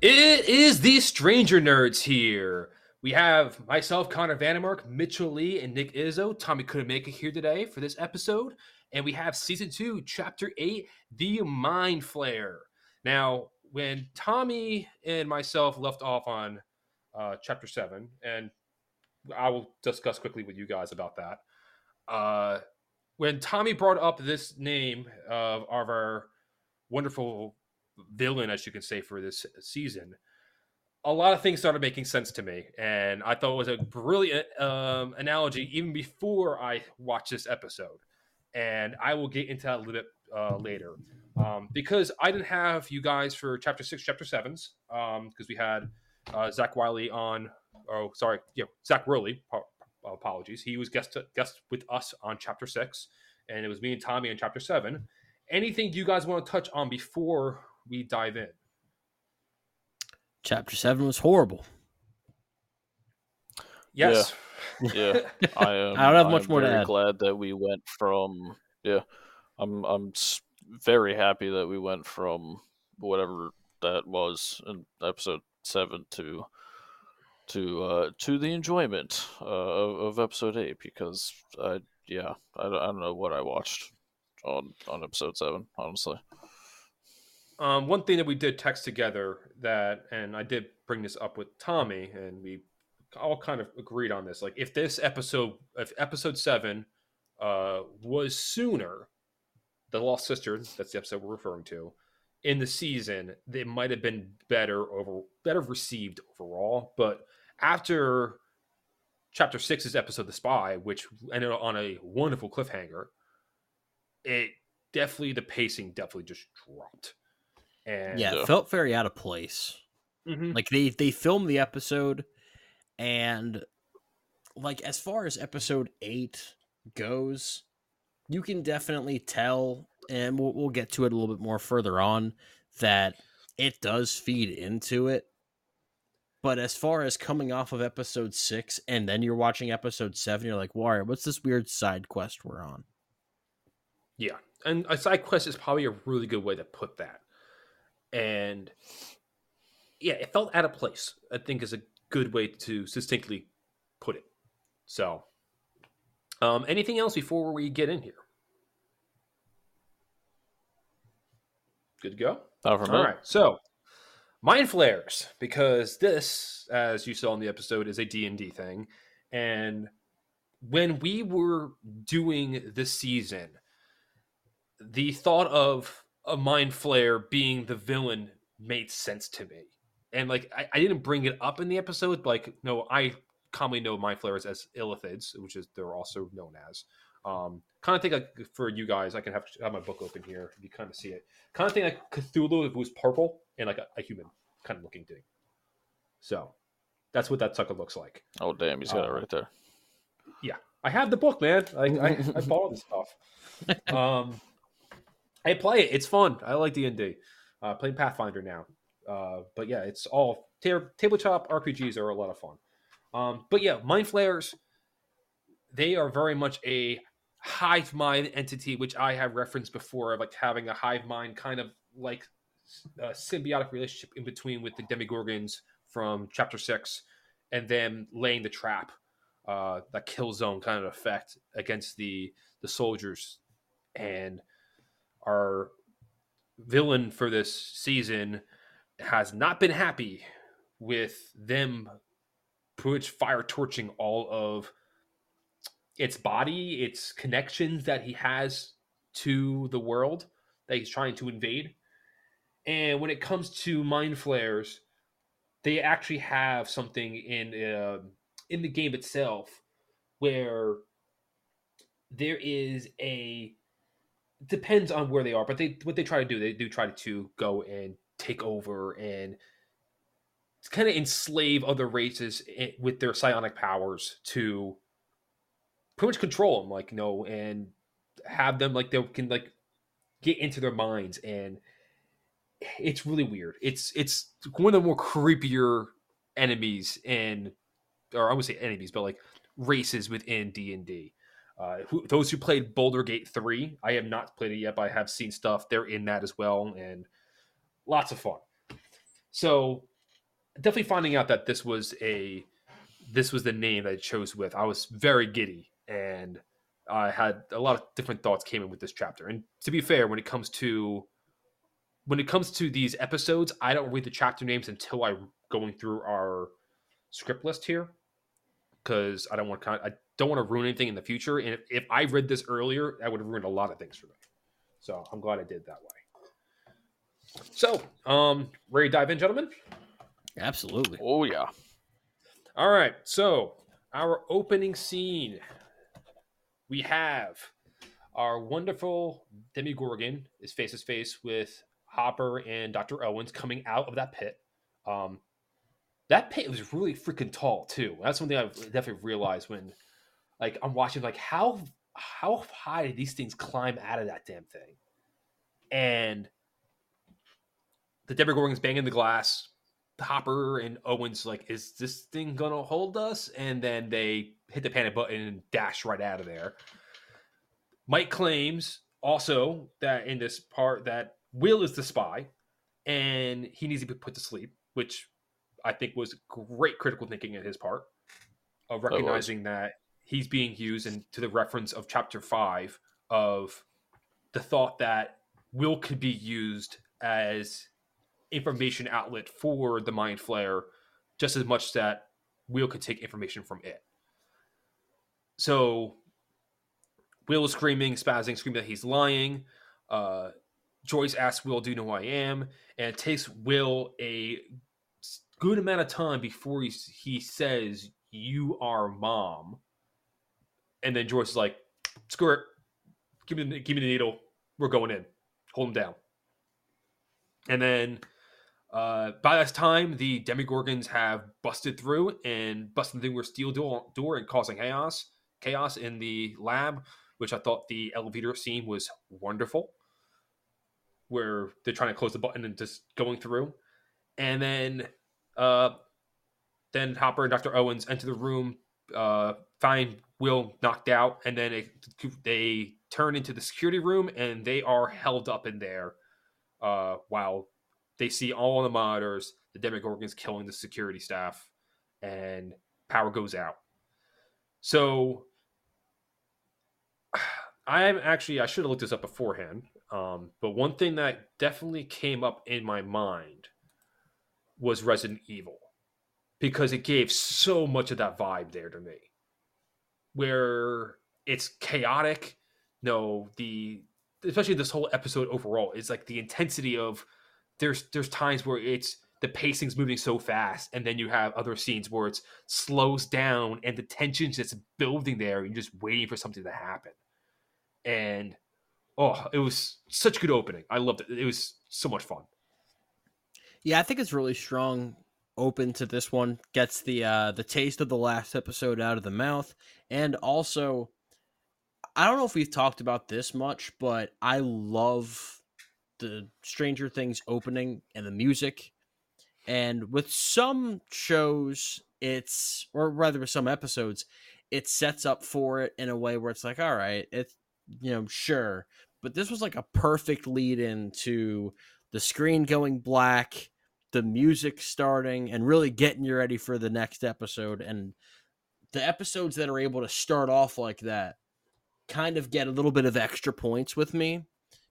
It is the Stranger Nerds here. We have myself, Connor Vandermark, Mitchell Lee, and Nick Izzo. Tommy couldn't make it here today for this episode. And we have season two, chapter eight, The Mind Flayer. Now, when Tommy and myself left off on uh, chapter seven, and I will discuss quickly with you guys about that. Uh, when Tommy brought up this name of, of our wonderful villain, as you can say, for this season, a lot of things started making sense to me, and I thought it was a brilliant um, analogy even before I watched this episode. And I will get into that a little bit uh, later um, because I didn't have you guys for chapter six, chapter sevens because um, we had uh, Zach Wiley on. Oh, sorry, yeah, Zach Worley. Apologies, he was guest guest with us on chapter six, and it was me and Tommy on chapter seven. Anything you guys want to touch on before we dive in? Chapter seven was horrible. Yes. Yeah, yeah. I, am, I don't have much I'm more to very add. Glad that we went from yeah. I'm I'm very happy that we went from whatever that was in episode seven to to uh to the enjoyment uh, of, of episode eight because I yeah I, don't- I don't know what I watched on on episode seven honestly. Um, one thing that we did text together that, and I did bring this up with Tommy, and we all kind of agreed on this. Like, if this episode, if episode seven, uh, was sooner, the Lost Sister, that's the episode we're referring to, in the season, it might have been better over, better received overall. But after chapter six's episode, The Spy, which ended on a wonderful cliffhanger, it definitely the pacing definitely just dropped. And Yeah, Yeah. it felt very out of place. Mhm. Like they they filmed the episode, and like as far as episode eight goes, you can definitely tell, and we'll, we'll get to it a little bit more further on that it does feed into it. But as far as coming off of episode six and then you're watching episode seven, you're like, "Warrior, what's this weird side quest we're on?" Yeah, and a side quest is probably a really good way to put that. And yeah, it felt out of place. I think is a good way to succinctly put it. So, um, anything else before we get in here? Good to go. Me. All right, so mind flayers because this, as you saw in the episode, is a D and D thing, and when we were doing this season, the thought of a mind flayer being the villain made sense to me, and like I, I didn't bring it up in the episode, but like no, I commonly know mind flayers as illithids, which is they're also known as. Um, kind of think like for you guys, I can have, have my book open here. You kind of see it, kind of think like Cthulhu if it was purple and like a, a human kind of looking thing. So that's what that sucker looks like. Oh damn, he's got it Uh, right there. Yeah, I have the book, man. I I, I bought this stuff. Um, I play it. It's fun. I like D and D. Uh, playing Pathfinder now. Uh, but yeah, it's all ta- tabletop RPGs are a lot of fun. Um, but yeah, mind flayers. They are very much a hive mind entity, which I have referenced before, like having a hive mind kind of like a symbiotic relationship in between with the demigorgons from chapter six, and then laying the trap uh, that kill zone kind of effect against the the soldiers, and our villain for this season has not been happy with them pretty fire torching all of its body, its connections that he has to the world that he's trying to invade. And when it comes to mind flayers, they actually have something in uh, in the game itself where there is a depends on where they are, but they what they try to do, they do try to go and take over and kind of enslave other races with their psionic powers to pretty much control them, like you know, and have them like they can like get into their minds, and it's really weird. It's it's one of the more creepier enemies in, or I would say enemies, but like races within D and D. Uh, who, those who played Baldur's Gate 3, I have not played it yet, but I have seen stuff. They're in that as well, and lots of fun. So definitely finding out that this was a this was the name that I chose with, I was very giddy and I had a lot of different thoughts came in with this chapter. And to be fair, when it comes to when it comes to these episodes, I don't read the chapter names until I'm going through our script list here because I don't want to I don't want to ruin anything in the future. And if, if I read this earlier, that would have ruined a lot of things for me. So I'm glad I did that way. So, um, ready to dive in, gentlemen? Absolutely. Oh yeah. All right. So our opening scene, we have our wonderful Demi Gorgon is face to face with Hopper and Dr. Owens coming out of that pit. Um, that pit was really freaking tall too. That's something I've definitely realized when, like, I'm watching like how how high did these things climb out of that damn thing? And the Deborah Demogorgon's banging the glass. Hopper and Owens like, is this thing gonna hold us? And then they hit the panic button and dash right out of there. Mike claims also that in this part that Will is the spy and he needs to be put to sleep, which I think was great critical thinking in his part of recognizing that he's being used and to the reference of chapter five of the thought that Will could be used as information outlet for the mind flayer just as much that Will could take information from it. So Will is screaming, spazzing, screaming that he's lying. Uh, Joyce asks Will, Do you know who I am? And it takes Will a good amount of time before he, he says, You are mom. And then Joyce is like, Screw it. Give me, the, give me the needle. We're going in. Hold him down. And then uh, by this time, the Demogorgons have busted through and busted through a steel door, and causing chaos. Chaos in the lab, which I thought the elevator scene was wonderful, where they're trying to close the button and just going through. And then, uh, then Hopper and Dr. Owens enter the room, uh, find Will knocked out, and then it, they turn into the security room and they are held up in there uh, while they see all the monitors the Demogorgons killing the security staff, and power goes out. So I'm actually I should have looked this up beforehand. Um, but one thing that definitely came up in my mind was Resident Evil because it gave so much of that vibe there to me, where it's chaotic. No, the especially this whole episode overall is like the intensity of there's there's times where it's the pacing's moving so fast and then you have other scenes where it slows down and the tension's just building there and you're just waiting for something to happen. And oh it was such a good opening. I loved it. It was so much fun. Yeah i think it's really strong open to this one gets the uh the taste of the last episode out of the mouth and also i don't know if we've talked about this much but i love the Stranger Things opening and the music. And with some shows, it's or rather with some episodes, it sets up for it in a way where it's like, all right, it's you know, sure. But this was like a perfect lead in to the screen going black, the music starting, and really getting you ready for the next episode. And the episodes that are able to start off like that kind of get a little bit of extra points with me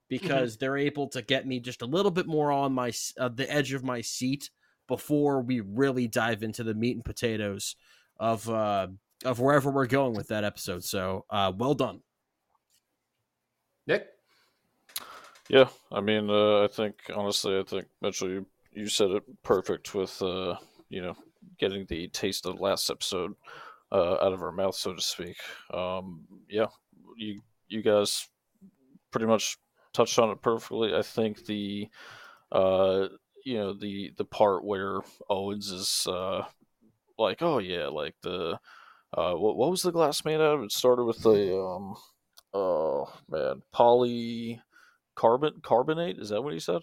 Mm-hmm. because mm-hmm. they're able to get me just a little bit more on my uh, the edge of my seat before we really dive into the meat and potatoes of uh, of wherever we're going with that episode. So, uh, well done, Nick. Yeah, I mean, uh, I think honestly, I think Mitchell, you you said it perfect with uh, you know getting the taste of the last episode uh, out of our mouth, so to speak. Um, yeah, you you guys pretty much touched on it perfectly. I think the uh you know the the part where Owens is uh like oh yeah like the uh what what was the glass made out of? It started with the um oh man polycarbonate carbonate is that what he said?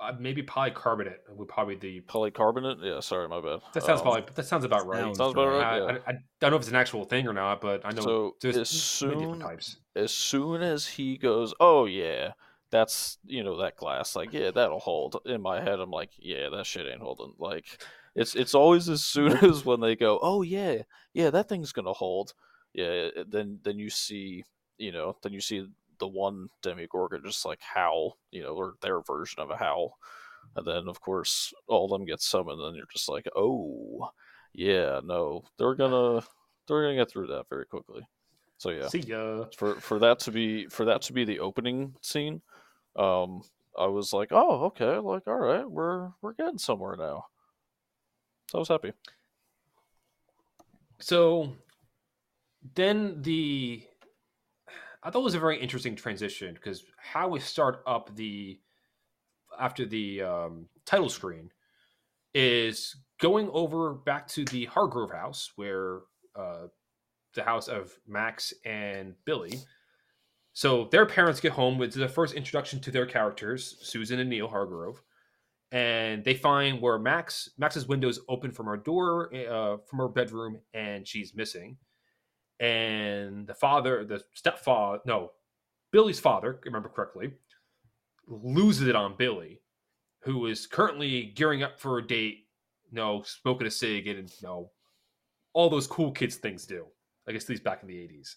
Uh, maybe polycarbonate would probably the polycarbonate. Yeah, sorry, my bad. That sounds um, probably that sounds about right. Sounds, sounds about right. I, yeah. I, I, don't know if it's an actual thing or not, but I know so there's as soon, different types. As soon as he goes, oh yeah, that's you know that glass like yeah that'll hold in my head i'm like yeah that shit ain't holding like it's it's always as soon as when they go oh yeah yeah that thing's gonna hold yeah then then you see you know then you see the one demigorgon just like howl you know or their version of a howl. And then of course all of them get summoned and you're just like oh yeah no they're gonna they're gonna get through that very quickly. So yeah. See ya. for for that to be for that to be the opening scene um i was like oh okay like all right we're we're getting somewhere now. So i was happy. So then the I thought it was a very interesting transition because how we start up the after the um, title screen is going over back to the Hargrove house where uh, the house of Max and Billy. So their parents get home with the first introduction to their characters, Susan and Neil Hargrove, and they find where Max Max's window is open from her door uh, from her bedroom, and she's missing. And the father, the stepfather, no, Billy's father, remember correctly, loses it on Billy, who is currently gearing up for a date. No, smoking a cig and you know, all those cool kids things do. I guess these back in the eighties.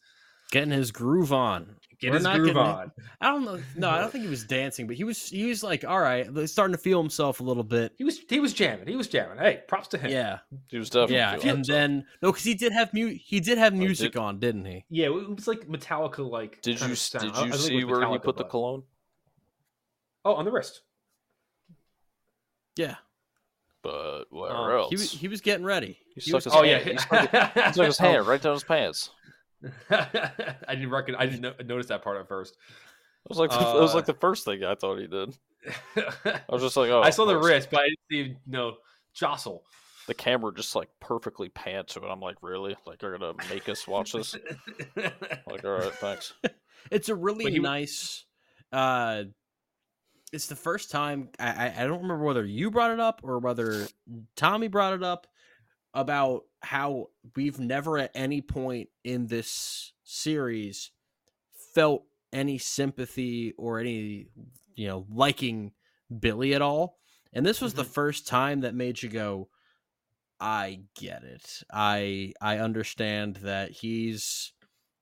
Getting his groove on. Get We're his not groove getting- on. I don't know. No, I don't think he was dancing, but he was. He was like, all right, like, starting to feel himself a little bit. He was he was jamming. He was jamming. Hey, props to him. Yeah, he was definitely yeah. feeling And himself. then no, because he did have mu- He did have Oh, music did- on, didn't he? Yeah, it was like Metallica like. did you sound. did I- I you see where he Metallica, put the cologne Oh, on the wrist. Yeah. but where Oh, else He was. He was getting ready. He He stuck was- his Oh hand, yeah, he stuck, he stuck his oh. hand right down his pants I didn't reckon. I didn't no- notice that part at first. it was like the, it was Uh, like the first thing i thought he did i was just like oh I saw the of wrist, but I didn't see you know jostle. the camera just like perfectly panned to it i'm like really like you're gonna make us watch this like all right thanks It's a really he nice. uh It's the first time I, I I don't remember whether you brought it up or whether Tommy brought it up about how we've never at any point in this series felt any sympathy or any you know liking Billy at all. And this was the first time that made you go, I get it. I I understand that he's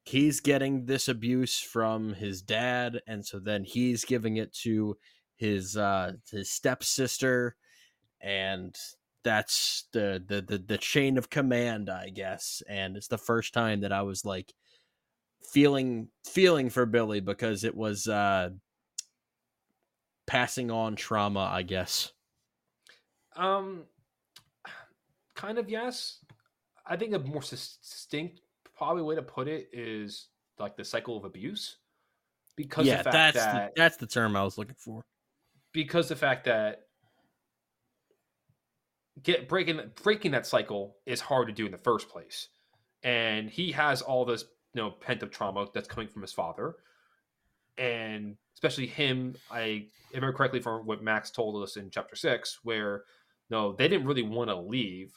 he's getting this abuse from his dad and so then he's giving it to his uh his stepsister and that's the, the the the chain of command i guess and it's the first time that i was like feeling feeling for billy because it was uh passing on trauma i guess Um, kind of yes. I think a more distinct, probably way to put it is like the cycle of abuse, because yeah the fact that's that the, that's the term i was looking for because the fact that get breaking breaking that cycle is hard to do in the first place, and he has all this you know pent up trauma that's coming from his father, and especially him. I remember correctly from what Max told us in chapter six, where no, they didn't really want to leave,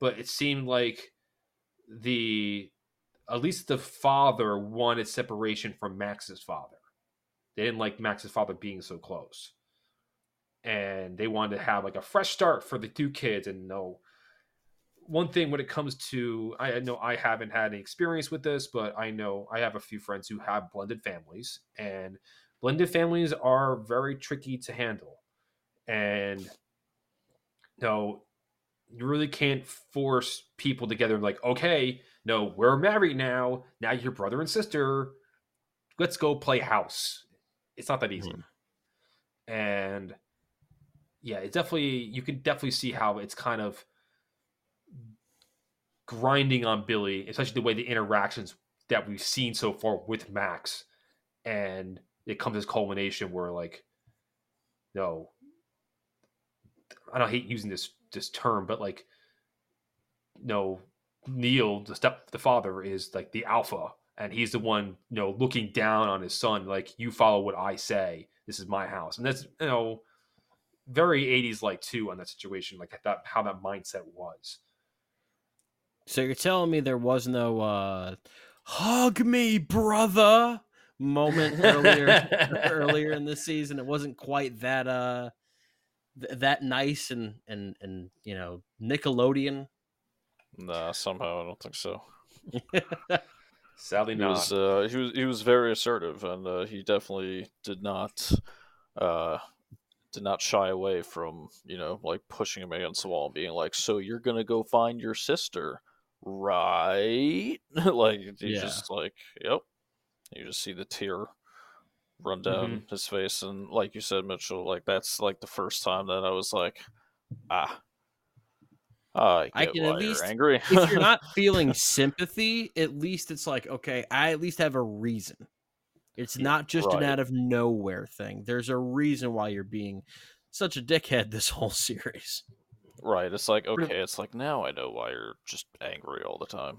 but it seemed like the at least the father wanted separation from Max's father. They didn't like Max's father being so close. And they wanted to have like a fresh start for the two kids. And no, one thing when it comes to, I know I haven't had any experience with this, but I know I have a few friends who have blended families, and blended families are very tricky to handle. And no, you really can't force people together like, okay, no, we're married now. Now you're brother and sister. Let's go play house. It's not that easy. Mm-hmm. And yeah, it definitely you can definitely see how it's kind of grinding on Billy, especially the way the interactions that we've seen so far with Max. And it comes as culmination where like no I don't hate using this this term, but like no Neil, the step the father is like the alpha, and he's the one, you know, looking down on his son, like, you follow what I say. This is my house. And that's you know very 80s like too on that situation, like that how that mindset was. So you're telling me there was no uh hug me, brother moment earlier earlier in the season. It wasn't quite that uh th- that nice and and and you know Nickelodeon. Nah, somehow I don't think so. Sadly He not. was uh, he was he was very assertive, and uh, he definitely did not uh, did not shy away from you know like pushing him against the wall and being like, "So you're gonna go find your sister, right?" like he's Yeah. just like, "Yep." You just see the tear run down Mm-hmm. his face, and like you said, Mitchell, like that's like the first time that I was like, "Ah." I, I can at you're least- angry. if you're not feeling sympathy, at least it's like, okay, I at least have a reason. It's not just an out of nowhere thing. There's a reason why you're being such a dickhead this whole series. Right. It's like, okay, it's like now I know why you're just angry all the time.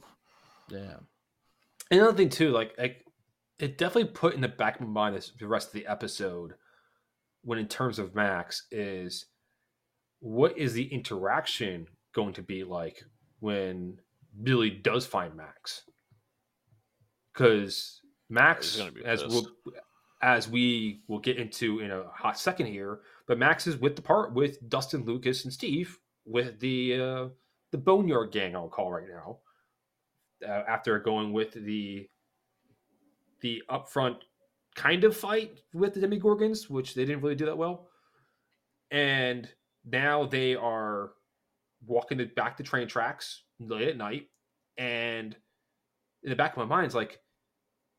Yeah. Another thing too, like I, it definitely put in the back of my mind this, the rest of the episode, when in terms of Max, is what is the interaction going to be like when Billy does find Max? Because Max, he's gonna be as we'll, as we will get into in a hot second here, but Max is with the part with Dustin, Lucas, and Steve with the uh, the Boneyard Gang. I'll call right now uh, after going with the the upfront kind of fight with the Demigorgons, which they didn't really do that well. And now they are walking the, back the train tracks late at night, and in the back of my mind, it's like,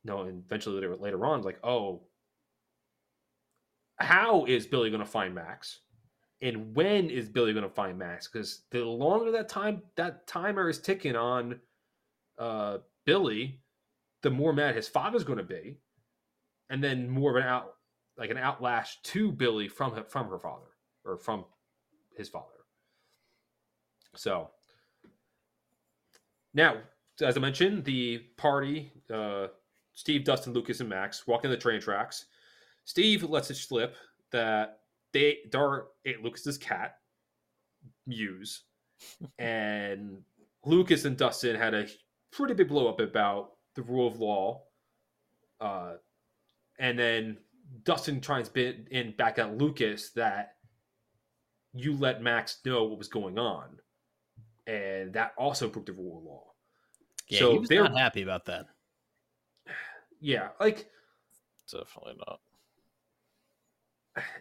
no, and eventually later, later on, like, oh, how is Billy going to find Max? And when is Billy going to find Max? Because the longer that time that timer is ticking on uh, Billy, the more mad his father's going to be, and then more of an out like an outlash to Billy from her, from her father or from his father. So now, as I mentioned, the party, uh, Steve, Dustin, Lucas, and Max walking the train tracks. Steve lets it slip that they Dart ate Lucas's cat, Mews, and Lucas and Dustin had a pretty big blow up about the rule of law. Uh, and then Dustin tries to bit in back at Lucas that you let Max know what was going on, and that also broke the rule of law. Yeah, So he was they're- not happy about that. Yeah, like Definitely not.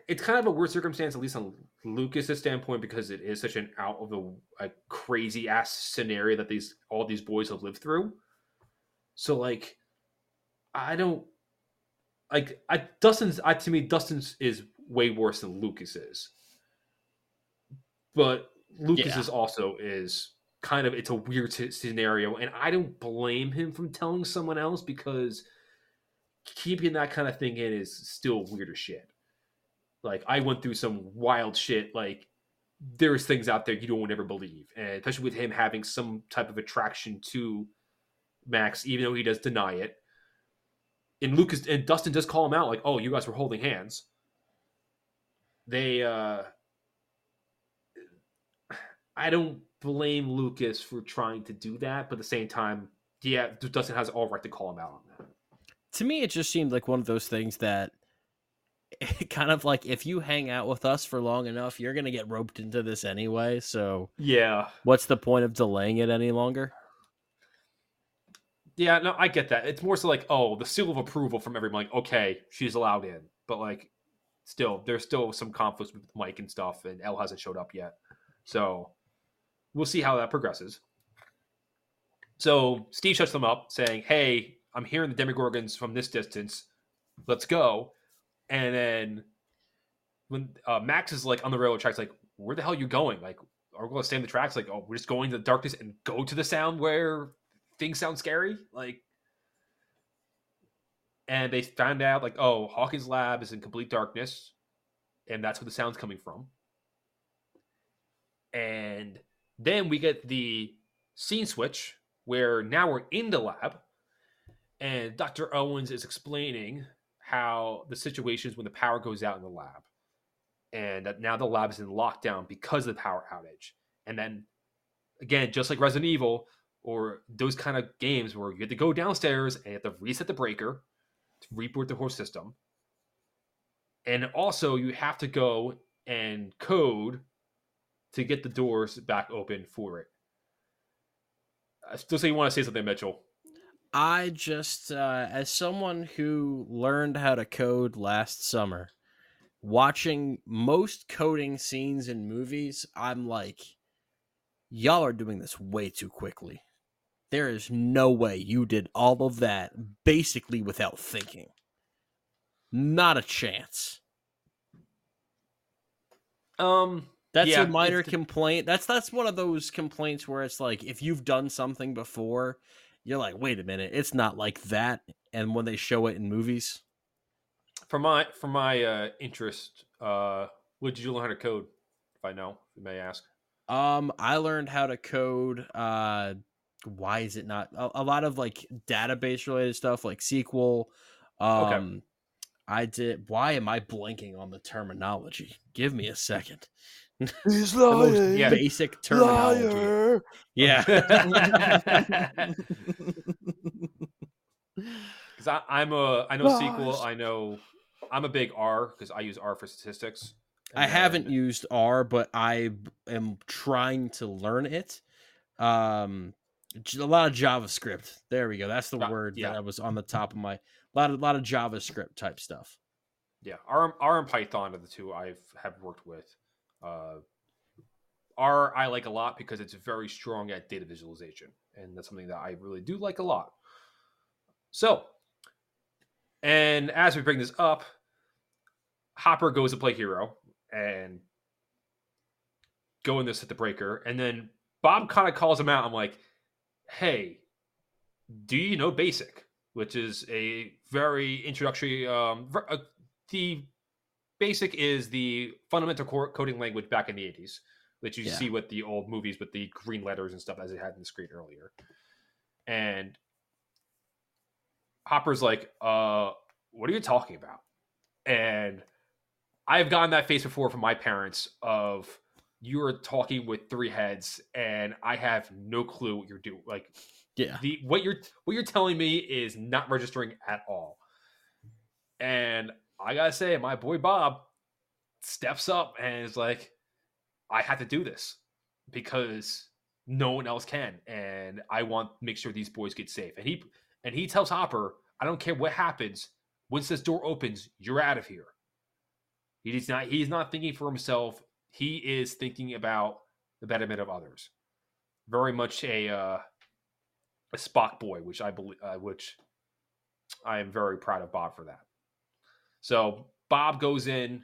it's kind of a weird circumstance, at least on Lucas's standpoint, because it is such an out of the a crazy ass scenario that these all these boys have lived through. So like, I don't like I Dustin's. I to me, Dustin's is way worse than Lucas is, but Lucas Yeah. also is kind of it's a weird t- scenario, and I don't blame him from telling someone else because keeping that kind of thing in is still weird as shit. Like I went through some wild shit. Like there's things out there you don't ever believe, and especially with him having some type of attraction to Max, even though he does deny it. And Lucas and Dustin does call him out, like, "Oh, you guys were holding hands." They, uh I don't blame Lucas for trying to do that, but at the same time, yeah, Dustin has all right to call him out on that. To me, it just seemed like one of those things that kind of like if you hang out with us for long enough, you're going to get roped into this anyway. So, Yeah, what's the point of delaying it any longer? Yeah, no, I get that. It's more so like, oh, the seal of approval from everyone. Like, okay, she's allowed in, but like, still, there's still some conflicts with Mike and stuff, and El hasn't showed up yet. So we'll see how that progresses. So Steve shuts them up, saying, "Hey, I'm hearing the Demogorgons from this distance. Let's go." And then when uh, Max is like on the railroad tracks, like, "Where the hell are you going? Like, are we going to stay in the tracks? Like, oh, we're just going to the darkness and go to the sound where things sound scary like and they found out like oh hawkins lab is in complete darkness and that's where the sound's coming from and then we get the scene switch where now we're in the lab and dr owens is explaining how the situations when the power goes out in the lab and that now the lab is in lockdown because of the power outage and then again just like resident evil or those kind of games where you have to go downstairs and you have to reset the breaker to reboot the whole system. And also, you have to go and code to get the doors back open for it. I still say you want to say something, Mitchell. I just, uh, as someone who learned how to code last summer, watching most coding scenes in movies, I'm like, y'all are doing this way too quickly. There is no way you did all of that basically without thinking. Not a chance. Um, That's Yeah, a minor it's- complaint. That's that's one of those complaints where it's like if you've done something before, you're like, wait a minute, it's not like that. And when they show it in movies, for my for my uh, interest, uh, what did you learn how to code? If I know, if you may ask. um, I learned how to code. Uh, why is it not a, a lot of like database related stuff like SQL? Um, I did. Why am I blanking on the terminology? Give me a second. He's The most lying. Yeah. basic terminology. Liar. Yeah. Because I'm a I know Lies. SQL. I know I'm a big R because I use R for statistics. I And haven't then- used R, but I am trying to learn it. Um, a lot of JavaScript. There we go. That's the Ja- word yeah. that was on the top of my a lot of lot of JavaScript type stuff. Yeah, R, R and Python are the two I've have worked with. Uh, R I like a lot because it's very strong at data visualization, and that's something that I really do like a lot. So, and as we bring this up, Hopper goes to play hero and go in this at the breaker, and then Bob kind of calls him out. I'm like, "Hey, do you know Basic?" Which is a very introductory. Um, uh, the Basic is the fundamental coding language back in the 80s that you Yeah. see with the old movies with the green letters and stuff as it had in the screen earlier. And Hopper's like, uh, what are you talking about? And I've gotten that face before from my parents of you are talking with three heads and I have no clue what you're doing. Like Yeah. the what you're what you're telling me is not registering at all. And I gotta say, my boy Bob steps up and is like, I have to do this because no one else can, and I want to make sure these boys get safe. And he and he tells Hopper, I don't care what happens. Once this door opens, you're out of here. He's not. He's not thinking for himself. He is thinking about the betterment of others. Very much a uh, a Spock boy, which I believe, uh, which I am very proud of Bob for that. So Bob goes in.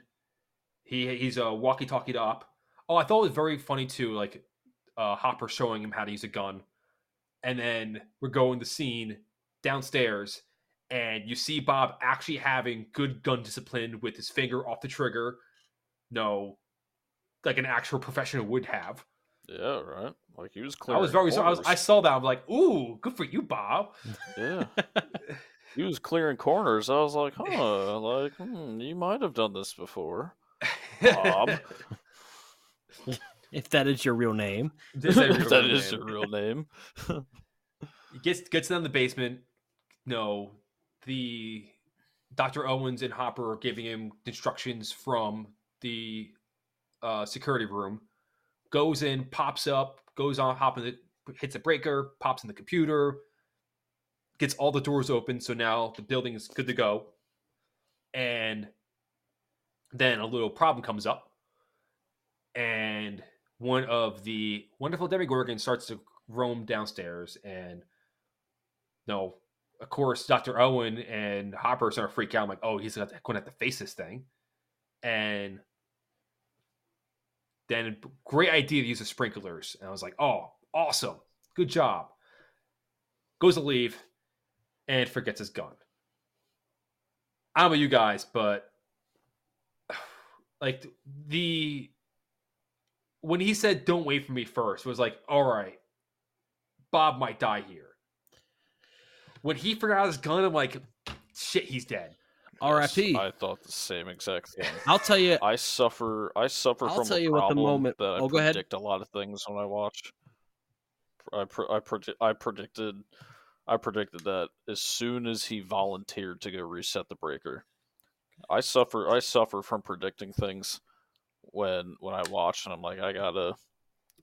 He he's a walkie-talkie up. Oh, I thought it was very funny too, like uh, Hopper showing him how to use a gun, and then we're going to the scene downstairs, and you see Bob actually having good gun discipline with his finger off the trigger. No, like an actual professional would have. Yeah, right. Like he was clear. I was very so I was I saw that I'm like, ooh, good for you, Bob. yeah. He was clearing corners. I was like, huh, like hmm, you might have done this before. Bob. If that is your real name. This ain't real that name. is your real name. He gets gets down the basement. No, the Dr. Owens and Hopper are giving him instructions from the uh, security room. Goes in, pops up, goes on, hop in the, hits a breaker, pops in the computer, gets all the doors open. So now the building is good to go. And then a little problem comes up, and one of the wonderful Demigorgons starts to roam downstairs, and no, of course, Dr. Owen and Hopper start to freak out. I'm like, oh, he's going to have to face this thing. And then, great idea to use the sprinklers. And I was like, oh, awesome. Good job. Goes to leave and forgets his gun. I don't know you guys, but like the when he said don't wait for me first it was like all right bob might die here when he forgot his gun i'm like shit he's dead Yes, R.I.P. I thought the same exact thing. I'll tell you. I suffer. I suffer I'll from tell a you what the moment- that I oh, go ahead. predict a lot of things when I watch. I pre- I, predi- I predicted I predicted that as soon as he volunteered to go reset the breaker. I suffer I suffer from predicting things when when I watch and I'm like I gotta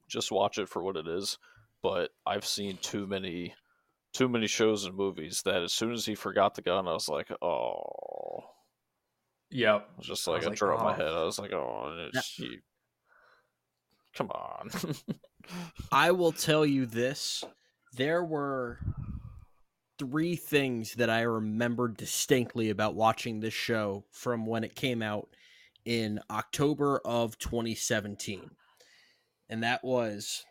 just watch it for what it is. But I've seen too many too many shows and movies that as soon as he forgot the gun, I was like, oh. Yep. I was just like, I, I was drew like, up my oh. head. I was like, oh, it's, you... come on. I will tell you this: there were three things that I remember distinctly about watching this show from when it came out in October of 2017. And that was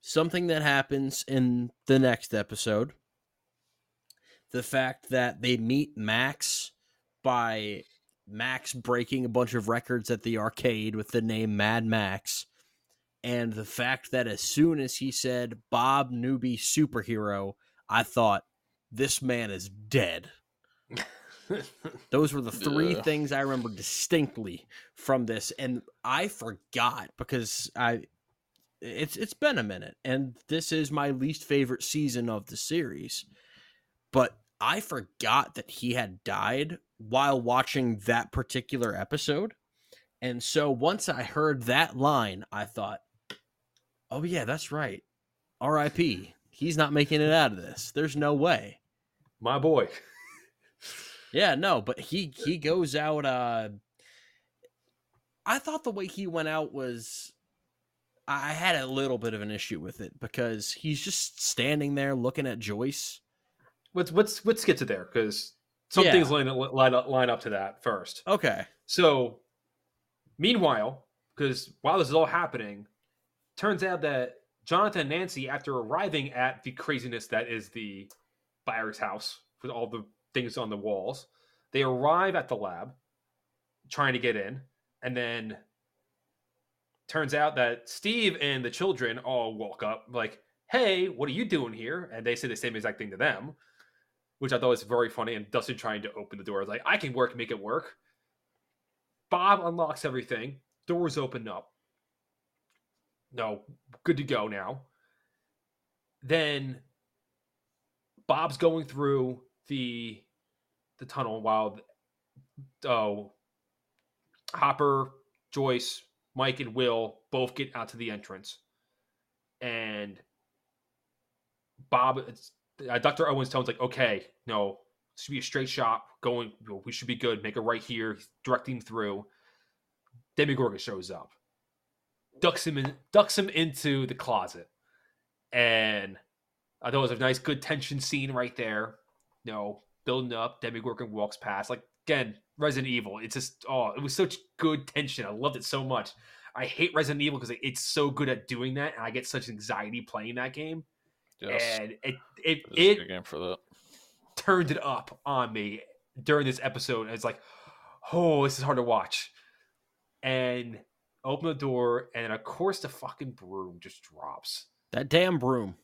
something that happens in the next episode. The fact that they meet Max by Max breaking a bunch of records at the arcade with the name Mad Max. And the fact that as soon as he said Bob Newby superhero, I thought this man is dead. Those were the three Yeah. things I remember distinctly from this, and I forgot because I it's it's been a minute, and this is my least favorite season of the series. But I forgot that he had died while watching that particular episode. And so once I heard that line, I thought, "Oh yeah, that's right. R.I.P. He's not making it out of this. There's no way." My boy. Yeah, no, but he he goes out uh I thought the way he went out was I had a little bit of an issue with it because he's just standing there looking at Joyce. Let's let's let's get to there because some Yeah. things line line up line up to that first. Okay. So, meanwhile, because while this is all happening, turns out that Jonathan and Nancy, after arriving at the craziness that is the Byers house with all the things on the walls, they arrive at the lab trying to get in, and then turns out that Steve and the children all woke up like, "Hey, what are you doing here?" And they say the same exact thing to them, which I thought was very funny. And Dustin trying to open the door is like, "I can work, make it work." Bob unlocks everything. Doors open up. No, good to go now. Then Bob's going through the the tunnel while oh Hopper, Joyce, Mike, and Will both get out to the entrance, and Bob, uh, Doctor Owens tells like, okay, no, this should be a straight shot. Going, we should be good. Make it right here. Directing through. Demi Gorgon shows up, ducks him in, ducks him into the closet, and I thought it was a nice, good tension scene right there. You know, building up. Demi Gorgon walks past. Like again, Resident Evil. It's just oh, it was such good tension. I loved it so much. I hate Resident Evil because it's so good at doing that, and I get such anxiety playing that game. yes, And it it it's it game for that. turned it up on me during this episode. It's like, oh, this is hard to watch. And open the door, and of course the fucking broom just drops. That damn broom.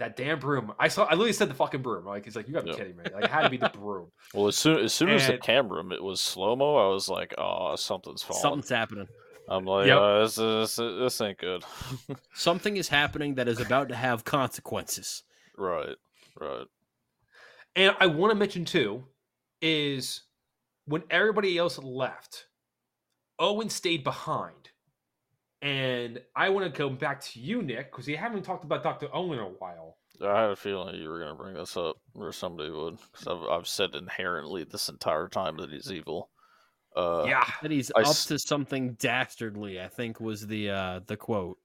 That damn broom. I saw. I literally said the fucking broom. Like he's like, you gotta be Yeah. kidding me. Like it had to be the broom. Well, as soon as soon as the And- camera it was slow mo, I was like, "Oh, something's falling." Something's happening. I'm like, Yep. uh, this, this, this ain't good. Something is happening that is about to have consequences. right, right. And I want to mention too is when everybody else left, Owen stayed behind. And I want to go back to you, Nick, because we haven't talked about Dr. Owen in a while. I had a feeling you were gonna bring this up, or somebody would, because I've, I've said inherently this entire time that he's evil. Uh, yeah. That he's I up s- to something dastardly, I think was the uh the quote.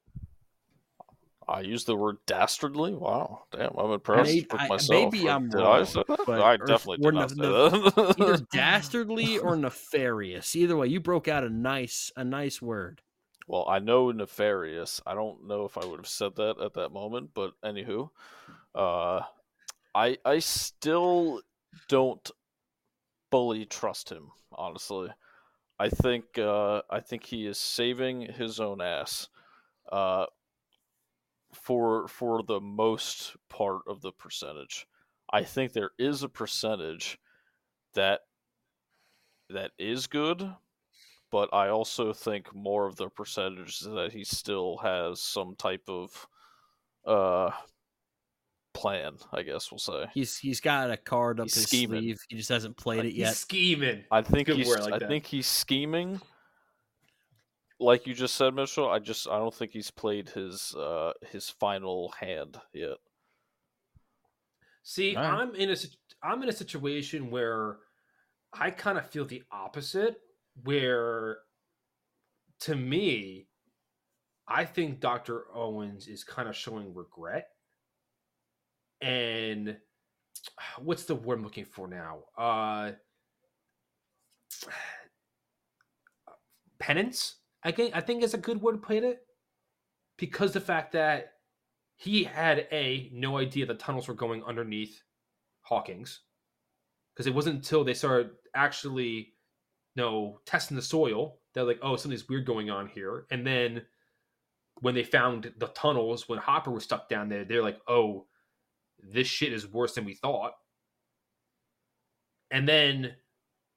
I used the word dastardly. Wow, damn, I'm impressed Maybe- with I- myself. maybe I'm did I say that? I definitely or did not say that. Either dastardly or nefarious. Either way, you broke out a nice a nice word. Well, I know nefarious. I don't know if I would have said that at that moment, but anywho, uh, I I still don't fully trust him. Honestly, I think uh, I think he is saving his own ass. Uh, for for the most part of the percentage, I think there is a percentage that that is good, but I also think more of the percentage is that he still has some type of uh plan. I guess we'll say. He's he's got a card up He's his scheming. sleeve. He just hasn't played it He's yet. scheming. I think Good he's. like I that. think he's scheming. Like you just said, Mitchell. I just I don't think he's played his uh his final hand yet. See, All right. I'm in a sit- I'm in a situation where I kind of feel the opposite. Where, to me, I think Doctor Owens is kind of showing regret, and what's the word I'm looking for now? Uh, penance. I think I think is a good word to put it, because the fact that he had a no idea the tunnels were going underneath Hawkins, because it wasn't until they started actually, know, testing the soil they're like, oh, something's weird going on here, and then when they found the tunnels when Hopper was stuck down there, they're like, oh, this shit is worse than we thought, and then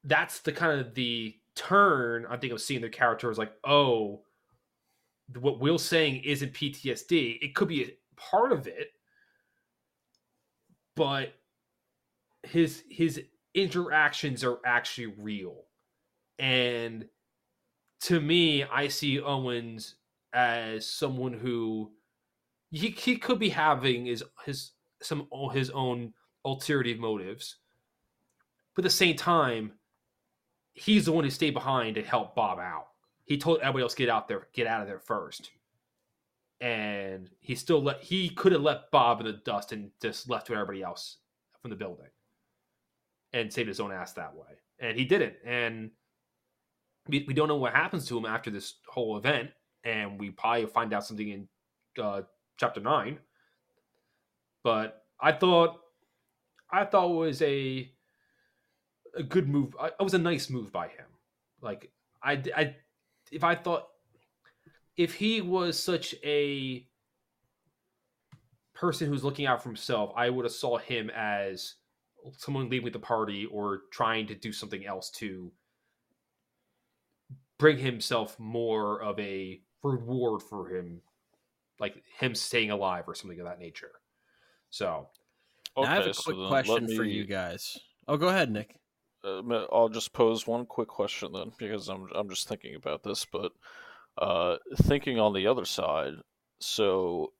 that's the kind of the turn I think of seeing their character was like, oh, what Will's saying isn't PTSD. It could be a part of it, but his his interactions are actually real. And to me, I see Owens as someone who he, he could be having his his some his own ulterior motives. But at the same time, he's the one who stayed behind and helped Bob out. He told everybody else get out there, get out of there first. And he still let he could have left Bob in the dust and just left with everybody else from the building and saved his own ass that way. And he didn't. And we, we don't know what happens to him after this whole event. And we probably find out something in uh, chapter nine. But I thought I thought it was a a good move. I- It was a nice move by him. Like I, I, if I thought if he was such a person who's looking out for himself, I would have saw him as someone leaving the party or trying to do something else to bring himself more of a reward for him, like him staying alive or something of that nature. So Now, I have a quick then question let for you guys. Oh, go ahead, Nick. uh, I'll just pose one quick question then, because I'm I'm just thinking about this, but uh, thinking on the other side. So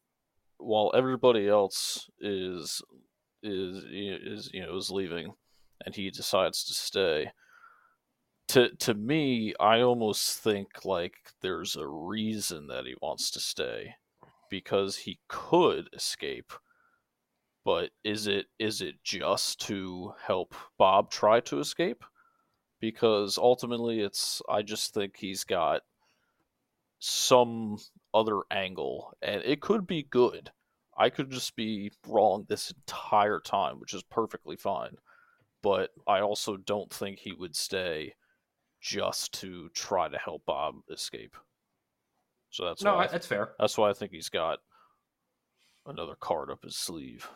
while everybody else is is is you know is leaving, and he decides to stay. To to me, I almost think like there's a reason that he wants to stay, because he could escape but is it is it just to help Bob try to escape? Because ultimately it's I just think he's got some other angle and it could be good. I could just be wrong this entire time, which is perfectly fine. But I also don't think he would stay just to try to help Bob escape. So that's no, why I I- that's fair. that's why I think he's got another card up his sleeve.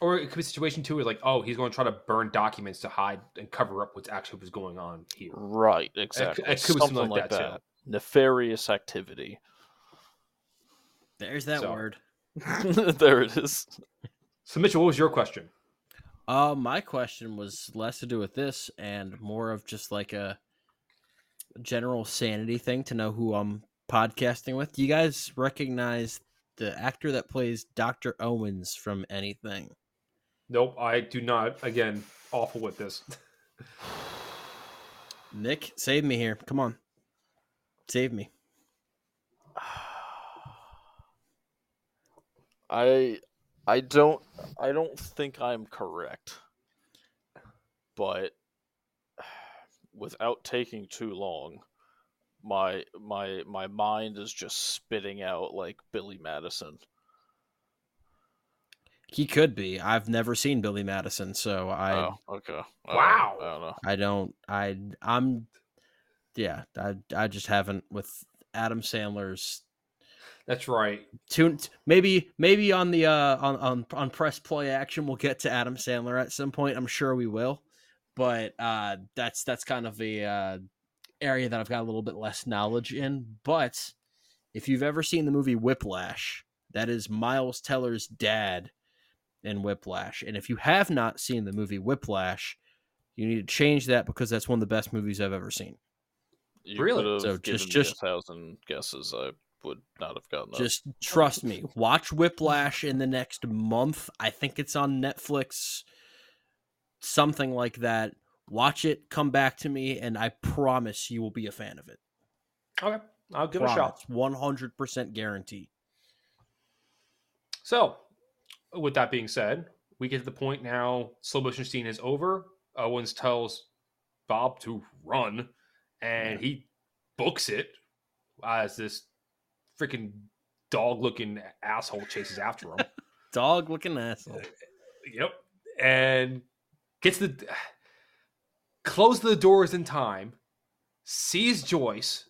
Or it could be a situation too, where like, oh, he's going to try to burn documents to hide and cover up what's actually was going on here. Right, exactly. it could be something, something like like that. that, too. Nefarious activity. There's that So- word. there it is. So, Mitchell, what was your question? Uh, my question was less to do with this and more of just like a general sanity thing to know who I'm podcasting with. Do you guys recognize the actor that plays Dr. Owens from anything? Nope, I do not. Again, awful with this. Nick, save me here. Come on. Save me. I I don't I don't think I'm correct. But without taking too long, my my my mind is just spitting out like Billy Madison. He could be. I've never seen Billy Madison, so I oh, okay. I don't- Wow. I don't know. I don't I I'm yeah, I I just haven't with Adam Sandler's That's right. tune maybe maybe on the uh on on on press play action we'll get to Adam Sandler at some point. I'm sure we will. But uh that's that's kind of a uh area that I've got a little bit less knowledge in, but if you've ever seen the movie Whiplash, that is Miles Teller's dad in Whiplash. And if you have not seen the movie Whiplash, you need to change that because that's one of the best movies I've ever seen. You Really? could have So given just- me just- a thousand guesses. I would not have gotten that. Just trust me. Watch Whiplash in the next month. I think it's on Netflix, something like that. Watch it, come back to me, and I promise you will be a fan of it. Okay, I'll give it a shot. One hundred percent guarantee. So, with that being said, we get to the point now. Slow motion scene is over. Owens tells Bob to run, and he books it as this freaking dog-looking asshole chases after him. Dog looking asshole. Yep. And gets the close the doors in time, sees Joyce.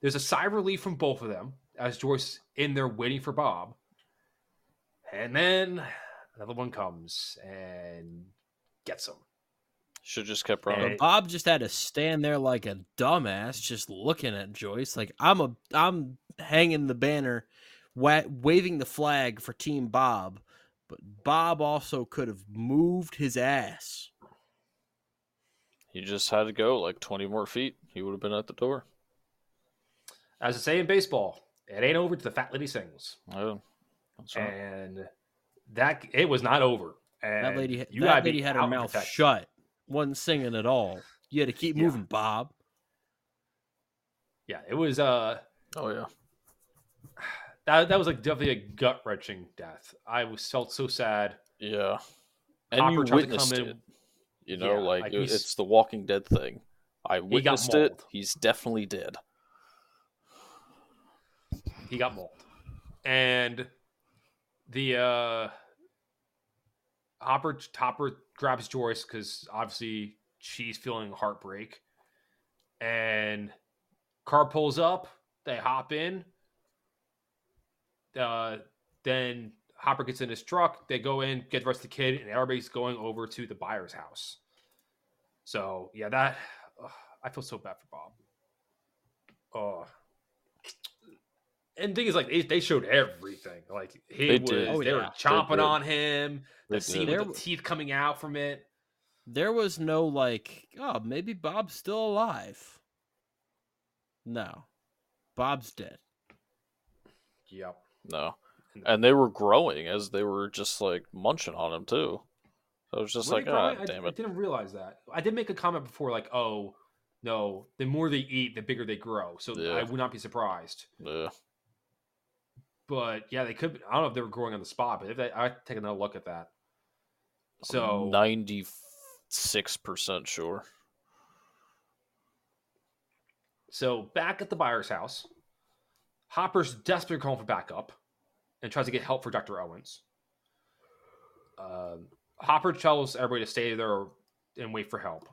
There's a sigh of relief from both of them as Joyce in there waiting for Bob. And then another one comes and gets him. Should just kept running. But Bob just had to stand there like a dumbass, just looking at Joyce. Like I'm a, I'm hanging the banner, wa- waving the flag for Team Bob. But Bob also could have moved his ass. He just had to go like 20 more feet. He would have been at the door. As they say in baseball, it ain't over till the fat lady sings. Yeah, that's right. And that it was not over. And That lady, you that lady had her mouth protect. shut, wasn't singing at all. You had to keep Yeah. moving, Bob. Yeah, it was uh Oh yeah. That that was like definitely a gut wrenching death. I was felt so sad. Yeah. And Hopper you witnessed in- it. You know, Yeah, like, like it's the Walking Dead thing. I witnessed it. He's definitely dead. He got mauled. And the uh Hopper Hopper grabs Joyce because obviously she's feeling heartbreak. And car pulls up, they hop in. Uh then Hopper gets in his truck, they go in, get the rest of the kid, and everybody's going over to the Byers' house. So yeah, that ugh, I feel so bad for Bob. Oh, and the thing is, like they, they showed everything. Like he They was, did. Oh, they were chomping They on him. They The scene did. with the teeth coming out from it. There was no like, oh, maybe Bob's still alive. No, Bob's dead. Yep. No. And they were growing as they were just like munching on him too. So I was just like, ah? I, damn I it. didn't realize that. I did make a comment before, like, oh no, the more they eat, the bigger they grow. So Yeah. I would not be surprised. Yeah. But yeah, they could. I don't know if they were growing on the spot, but if they, I take another look at that. So ninety six percent sure. So back at the Byers' house, Hopper's desperately calling for backup and tries to get help for Dr. Owens. Um, Hopper tells everybody to stay there and wait for help.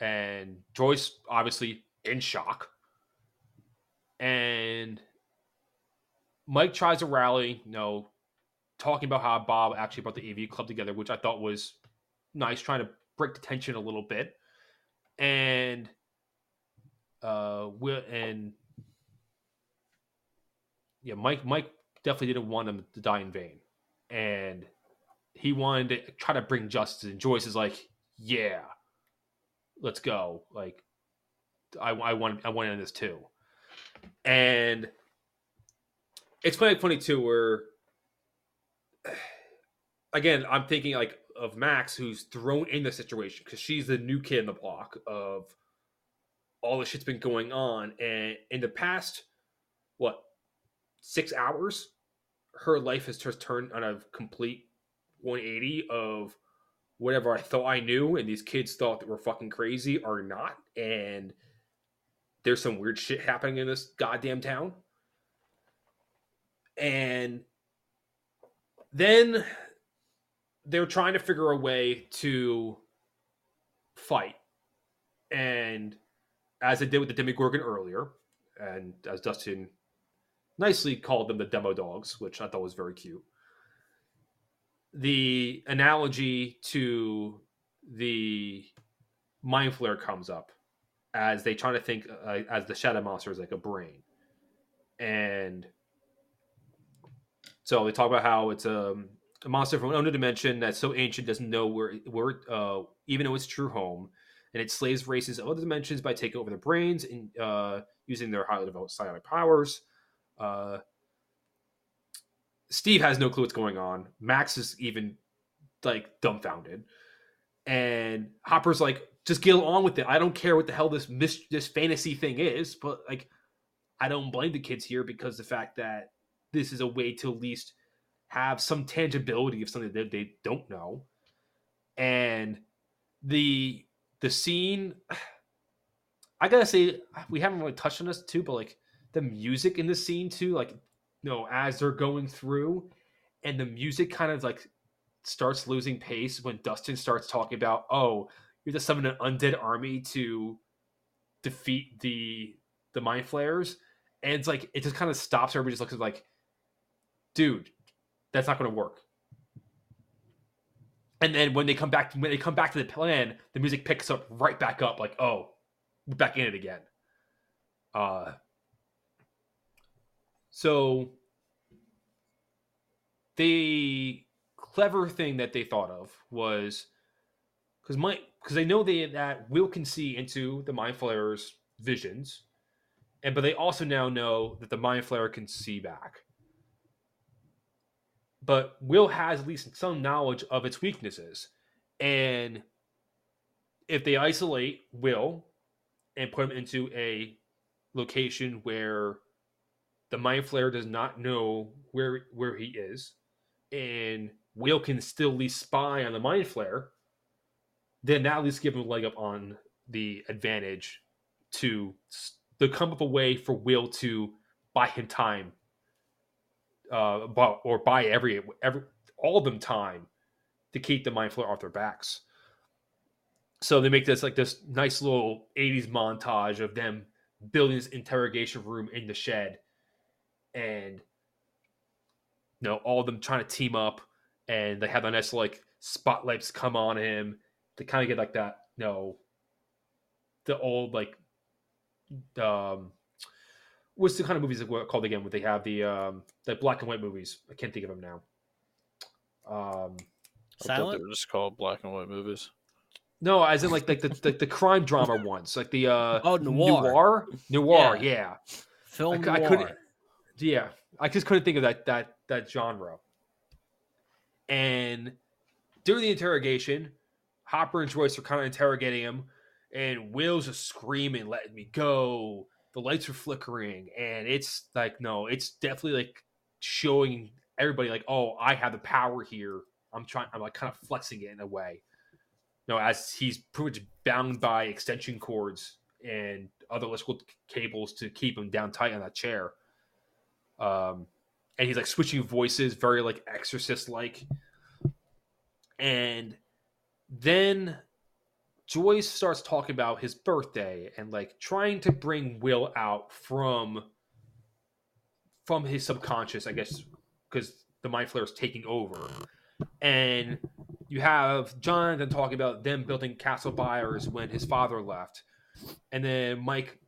And Joyce, obviously, in shock. And Mike tries to rally, you know, talking about how Bob actually brought the AV club together, which I thought was nice, trying to break the tension a little bit. And uh will and yeah mike mike definitely didn't want him to die in vain. And he wanted to try to bring justice and joyce is like yeah let's go. Like i, I want i want in this too. And it's funny funny too where again i'm thinking like of max who's thrown in the situation because she's the new kid in the block of all the shit's been going on. And in the past six hours her life has just turned on a complete 180 of whatever i thought i knew and these kids thought that were fucking crazy are not and there's some weird shit happening in this goddamn town. And then they're trying to figure a way to fight. And as I did with the Demogorgon earlier, and as Dustin nicely called them the demo dogs, which I thought was very cute. The analogy to the mind flayer comes up as they try to think uh, as the shadow monster is like a brain, and so they talk about how it's um a monster from another dimension that's so ancient doesn't know where where uh, even though its true home, and it slaves races of other dimensions by taking over their brains and uh, using their highly developed psionic powers. Uh, Steve has no clue what's going on. Max is even like dumbfounded, and Hopper's like, "Just get along with it. I don't care what the hell this mis- this fantasy thing is, but like, I don't blame the kids here because the fact that this is a way to at least." have some tangibility of something that they don't know and the the scene i gotta say we haven't really touched on this too but like the music in the scene too like you know as they're going through and the music kind of like starts losing pace when dustin starts talking about oh you have to summon an undead army to defeat the the mind flayers and it's like it just kind of stops everybody just looks like dude that's not going to work. And then when they come back, when they come back to the plan, the music picks up right back up, like, oh, we're back in it again. Uh, so the clever thing that they thought of was because my because they know they that Will can see into the mind flayer's visions, and but they also now know that the mind flayer can see back but Will has at least some knowledge of its weaknesses. And if they isolate Will and put him into a location where the mind flayer does not know where where he is, and Will can still at least spy on the mind flayer, then that at least give him a leg up on the advantage to to come up a way for Will to buy him time uh, or buy every every all of them time to keep the mind flayer off their backs. So they make this like this nice little 80s montage of them building this interrogation room in the shed and you know all of them trying to team up and they have a nice like spotlights come on him to kind of get like that you know the old like um what's the kind of movies called again? Where they have the um, the black and white movies? I can't think of them now. Um, I thought they were just called black and white movies. No, as in like like the, the, the crime drama ones, like the uh, oh noir, noir, noir, yeah, yeah. film I, I, couldn't, yeah, I just couldn't think of that that that genre. And during the interrogation, Hopper and Joyce are kind of interrogating him, and Will's just screaming, "Let me go! the lights are flickering and it's like no it's definitely like showing everybody like oh i have the power here i'm trying i'm like kind of flexing it in a way you know as he's pretty much bound by extension cords and other electrical cables to keep him down tight on that chair um and he's like switching voices very like exorcist like and then Joyce starts talking about his birthday and like trying to bring Will out from from his subconscious, I guess, because the mind flayer is taking over. And you have Jonathan talking about them building Castle Byers when his father left. And then Mike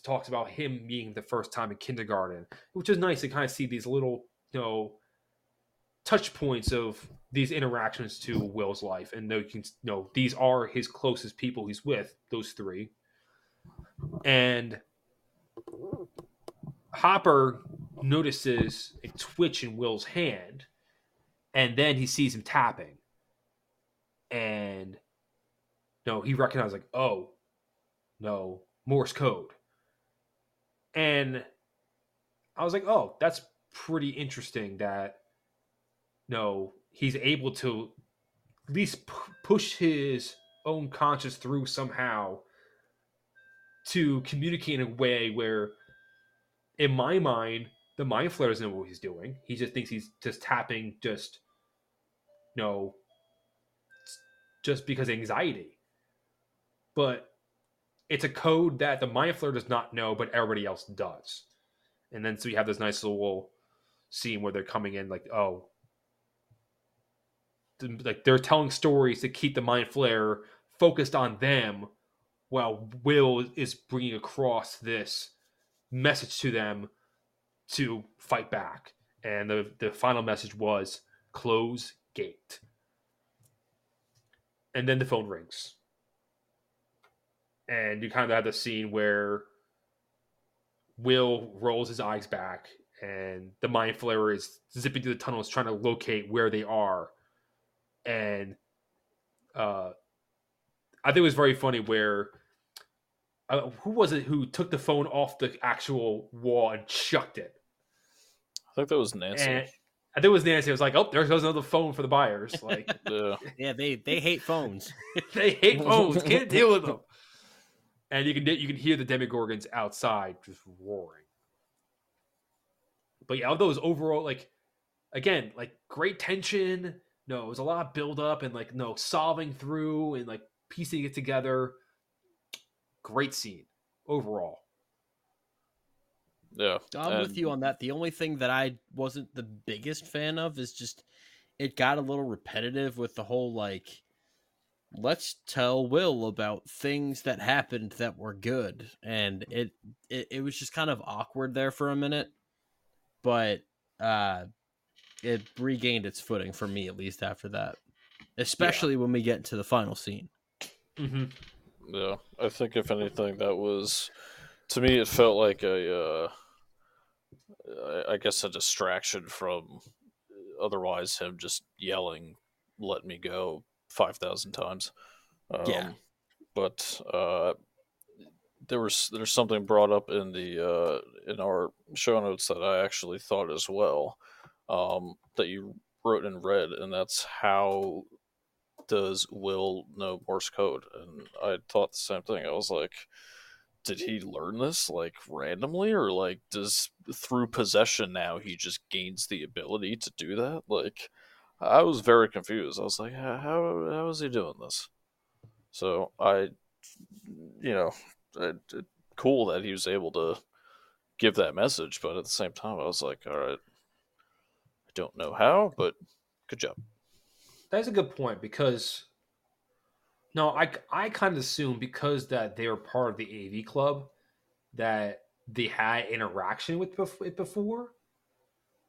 talks about him being the first time in kindergarten, which is nice to kind of see these little, you know, touch points of these interactions to Will's life, and you can you know these are his closest people he's with, those three, and Hopper notices a twitch in Will's hand, and then he sees him tapping, and no, he recognizes like, oh, no, Morse code, and I was like, oh, that's pretty interesting that no, he's able to at least p- push his own conscience through somehow to communicate in a way where, in my mind, the mind flayer doesn't know what he's doing. He just thinks he's just tapping, just you know, just because anxiety. But it's a code that the mind flayer does not know, but everybody else does. And then so you have this nice little scene where they're coming in like, oh, like they're telling stories to keep the mind flayer focused on them while will is bringing across this message to them to fight back and the the final message was close gate. And then the phone rings. And you kind of have the scene where Will rolls his eyes back and the mind flayer is zipping through the tunnels trying to locate where they are. And uh I think it was very funny where uh, who was it who took the phone off the actual wall and chucked it? I think that was Nancy. And I think it was Nancy. It was like, "Oh, there goes another phone for the Byers." Like yeah, Yeah, they they hate phones. they hate phones, can't deal with them. And you can you can hear the Demogorgons outside just roaring. But yeah, of those overall, like again, like great tension. No, it was a lot of build up and like no solving through and like piecing it together. Great scene overall. yeah. I'm with you on that. The only thing that I wasn't the biggest fan of is just it got a little repetitive with the whole like let's tell Will about things that happened that were good and it it, it was just kind of awkward there for a minute but uh it regained its footing for me at least after that especially when we get into the final scene Mm-hmm. Yeah, I think if anything, that was to me. It felt like a, uh, I- I guess, a distraction from otherwise him just yelling, "Let me go" five thousand times. Um, Yeah. but uh, there was there's something brought up in the uh, in our show notes that I actually thought as well um, that you wrote and read, and that's how does Will know Morse code? And I thought the same thing. I was like, did he learn this like randomly, or like does through possession now he just gains the ability to do that? Like, I was very confused. I was like, how how, is he doing this? So I, you know, it, it, cool that he was able to give that message, but at the same time, I was like, all right, I don't know how, but good job. That's a good point because no, I I kind of assume because that they were part of the AV club that they had interaction with it before,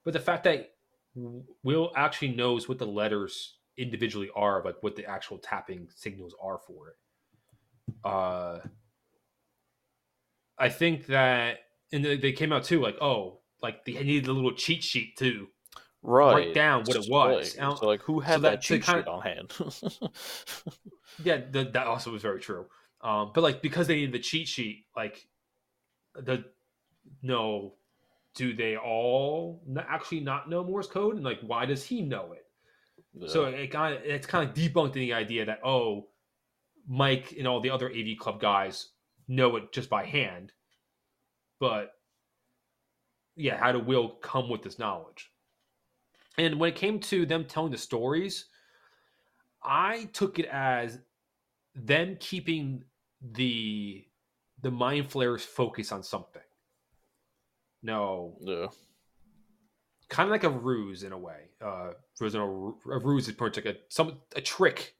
but the fact that Will actually knows what the letters individually are, like what the actual tapping signals are for it. Uh, I think that and they they came out too, like oh, like they needed a little cheat sheet too. right write down what it was. Like, so like who had so that, that- cheat sheet on hand? Yeah, th- that also was very true. Um, but like because they needed the cheat sheet, like the no, do they all actually not know Morse code? And like, why does he know it? So it kind of it's kind of debunked the idea that oh, Mike and all the other AV club guys know it just by hand. But yeah, how did Will come with this knowledge? And when it came to them telling the stories, I took it as them keeping the the mind flayers focus on something. No, yeah, kind of like a ruse in a way. Uh, ruse, a, a ruse is pretty like a some a trick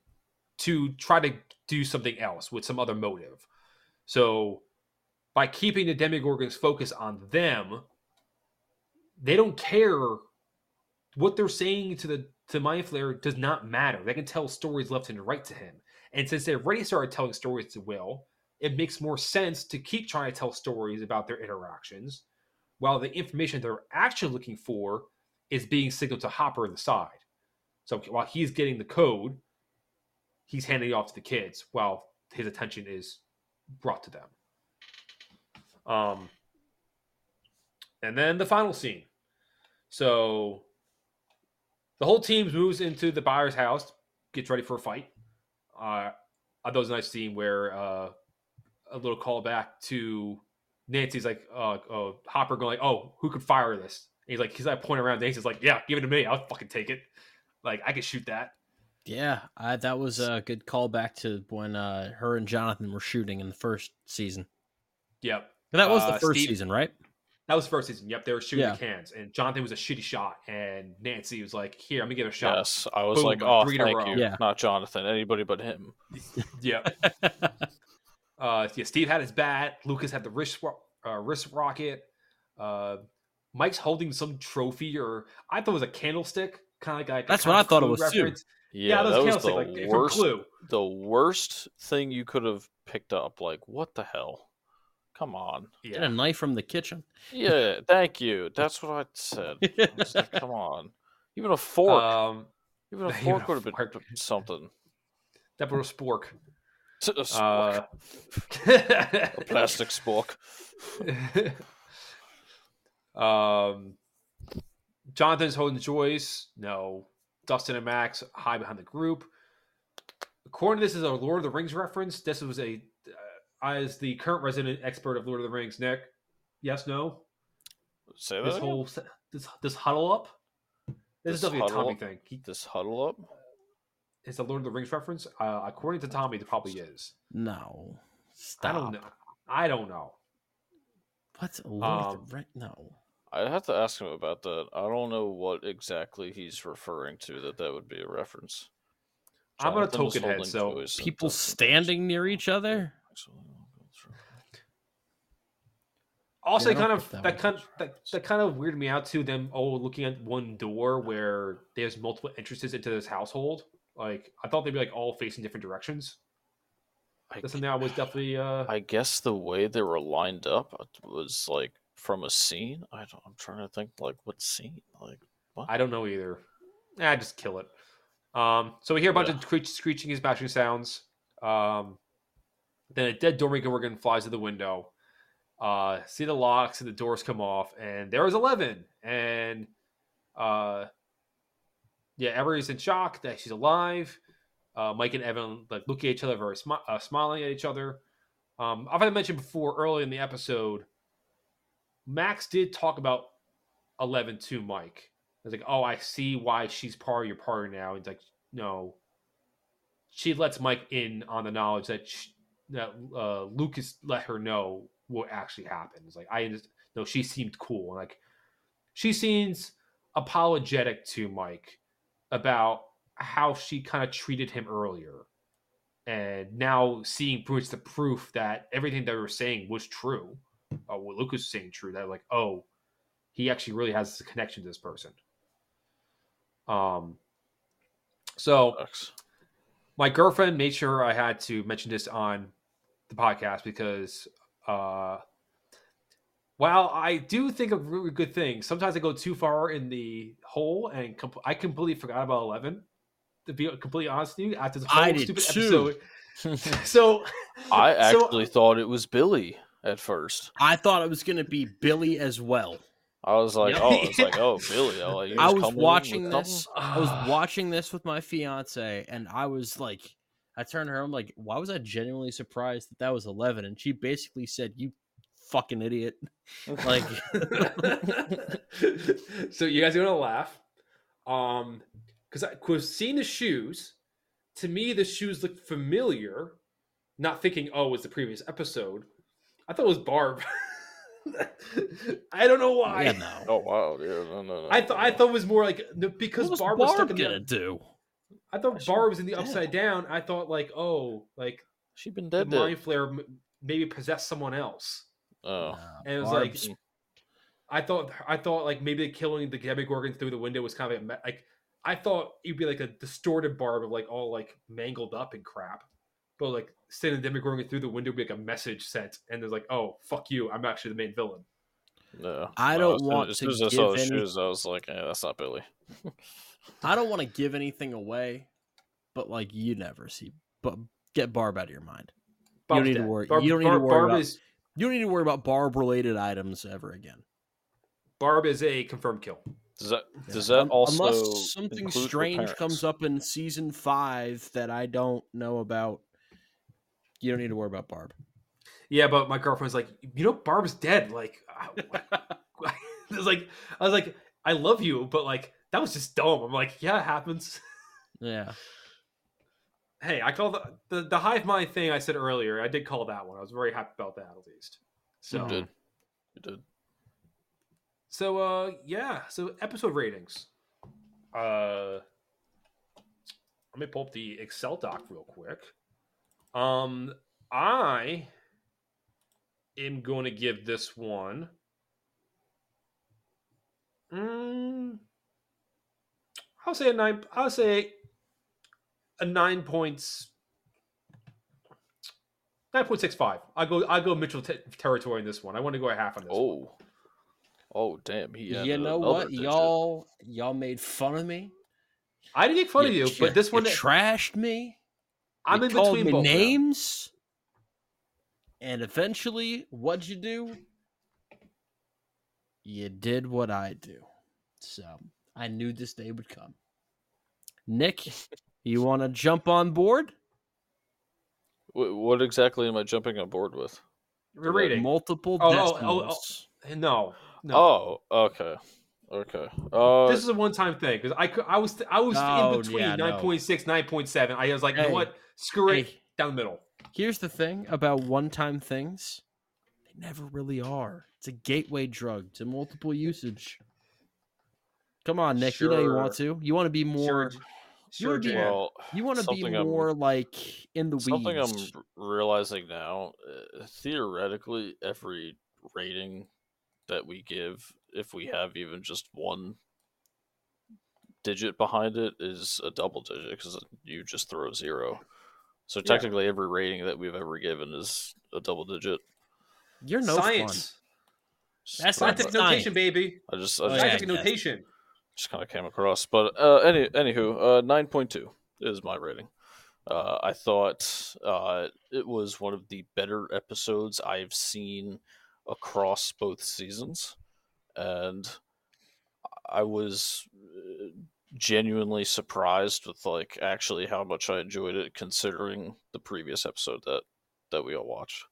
to try to do something else with some other motive. So by keeping the demogorgons focus on them, they don't care what they're saying to the to Mind Flayer does not matter. They can tell stories left and right to him. And since they've already started telling stories to Will, it makes more sense to keep trying to tell stories about their interactions, while the information they're actually looking for is being signaled to Hopper in the side. So while he's getting the code, he's handing it off to the kids while his attention is brought to them. Um, and then the final scene. So the whole team moves into the Byers' house, gets ready for a fight. Uh, it was a nice scene where uh, a little callback to Nancy's like uh, uh, Hopper going like, "Oh, who could fire this?" And he's like, he's like pointing around. Nancy's like, "Yeah, give it to me. I'll fucking take it. Like I could shoot that." yeah I, that was a good callback to when uh, her and jonathan were shooting in the first season Yep, that was Uh, the first Steve- season right that was the first season. Yep, they were shooting Yeah. the cans, and Jonathan was a shitty shot, and Nancy was like, "Here, I'm gonna give it a shot." yes. I was Boom, like, like oh, three thank you, Yeah. not Jonathan, anybody but him. Yep. uh, yeah, Steve had his bat. Lucas had the wrist uh, wrist rocket. Uh, Mike's holding some trophy, or I thought it was a candlestick kind of like That's a what I thought it Clue was too. reference. Yeah, those that was candlestick, the like worst. Clue. The worst thing you could have picked up. Like, what the hell? Come on. Get a knife from the kitchen. Yeah, thank you. That's what I said. It's like, come on. Even a fork. Um, even a even fork a would have been fork. something. that was spork. A spork. Uh, a plastic spork. um, Jonathan's holding Joyce. No. Dustin and Max hide behind the group. According to this is a Lord of the Rings reference. This was a uh, as the current resident expert of Lord of the Rings, Nick. Yes, no. Say that. This again? whole this this huddle up. This, is This definitely a Tommy up? thing. He, This huddle up. It's a Lord of the Rings reference. Uh, according to Tommy, it probably is. No. Stop. I don't know. I don't know. What's Lord Um, of the Rings? No. I have to ask him about that. I don't know what exactly he's referring to. That that would be a reference. I'm gonna Jonathan is token head, so Joyce People standing near each other? Also, Yeah, I kind of that that kind that, that kind of weirded me out too. Them all looking at one door where there's multiple entrances into this household. Like I thought they'd be like all facing different directions. I, That's something I was definitely. Uh, I guess the way they were lined up was like from a scene. I don't, I'm trying to think like what scene. Like what? I don't know either. Ah, just kill it. Um, so we hear a bunch Yeah. of screech, screeching and smashing sounds. Um, then a dead Demogorgon flies to the window. Uh, see the locks and the doors come off, and there is Eleven. And uh, yeah, everybody's in shock that she's alive. Uh, Mike and Evan like look at each other, very smi- uh, smiling at each other. Um, I've had mentioned before early in the episode. Max did talk about Eleven to Mike. It's like, oh, I see why she's part of your party now. It's like, no. She lets Mike in on the knowledge that sh that uh, Lucas let her know what actually happened. It's like I just no, she seemed cool. Like she seems apologetic to Mike about how she kind of treated him earlier, and now seeing proofs the proof that everything they were saying was true. Uh, what Lucas was saying true. That like, oh, he actually really has a connection to this person. Um, so Sucks. my girlfriend made sure I had to mention this on the podcast because uh, while I do think of really good things, sometimes I go too far in the hole and com- I completely forgot about Eleven. To be completely honest with you, after the whole I did stupid too. episode, so I so- actually thought it was Billy at first. I thought it was going to be Billy as well. I was like, Yeah. oh, it's like, oh, Billy. I, like, I was watching this. I was watching this with my fiance, and I was like, I turned to her. I'm like, why was I genuinely surprised that that was 11? And she basically said, "You fucking idiot." Like, so you guys are gonna laugh, um, because I was seeing the shoes. To me, the shoes looked familiar. Not thinking, oh, it was the previous episode. I thought it was Barb. I don't know why. yeah, no. Oh wow, yeah, no, no, no. I thought I thought it was more like because What was Barb Barb, was stuck in gonna the. do? I thought She Barb was was in the dead. upside down. I thought like, oh, like she'd been dead. dead. mind flayer maybe possessed someone else. Oh, And it was like- I thought I thought like maybe killing the Demogorgon through the window was kind of a, like I thought it'd be like a distorted barb of like all like mangled up and crap, but like sending the Demogorgon through the window would be like a message sent, and there's like, oh fuck you, I'm actually the main villain. no. I don't as soon- want as to soon as I saw give the any- shoes, I was like, eh, that's not Billy. I don't want to give anything away, but like you never see. But get Barb out of your mind. Barb's need to worry- Barb, you don't need to worry Barb about- is You don't need to worry about Barb related items ever again. Barb is a confirmed kill. Does that does that also unless something strange comes up in season five that I don't know about? You don't need to worry about Barb. Yeah, but my girlfriend's like, you know, Barb's dead. Like, I was like, I was like, I love you, but like that was just dumb. I'm like, yeah, it happens. Yeah, hey, I call the, the the hive mind thing I said earlier. I did call that one. I was very happy about that at least. So You did. You did. so uh yeah, so episode ratings. Uh let me pull up the Excel doc real quick. Um I am going to give this one mm, I'll say a nine. I'll say a nine points. Nine point six five. I go. I go Mitchell te- territory in this one. I want to go a half on this. one. Oh, oh, damn! He you know what? digit. Y'all y'all made fun of me. I didn't make fun of you, You- but this one, you trashed me. I'm you in called between me both. of them. names. And eventually, what'd you do? You did what I do. So I knew this day would come. Nick, you want to jump on board? Wh- What exactly am I jumping on board with? We're rating. Multiple Oh, oh, oh, decimals. No, no. Oh, okay, okay. Uh, this is a one-time thing because I I was I was Oh, in between yeah, no. 9.6, 9.7. I was like, you know what? Screw it. Down the middle. here's the thing about one-time things: they never really are. It's a gateway drug to multiple usage. Come on, Nick. You know you want to. You want to be more. Sure, you sure, would be- well, You want to be something I'm- more like in the something weeds. I'm realizing now. Uh, theoretically, every rating that we give, if we have even just one digit behind it, is a double digit because you just throw zero. So Yeah. technically, every rating that we've ever given is a double digit. You're no Science. That's not Scientific notation, baby. I just, I just, yeah, Scientific yes. notation. Just kind of came across. But uh, any anywho, uh, nine point two is my rating. Uh, I thought uh, it was one of the better episodes I've seen across both seasons, and I was uh, genuinely surprised with like actually how much I enjoyed it, considering the previous episode that that we all watched.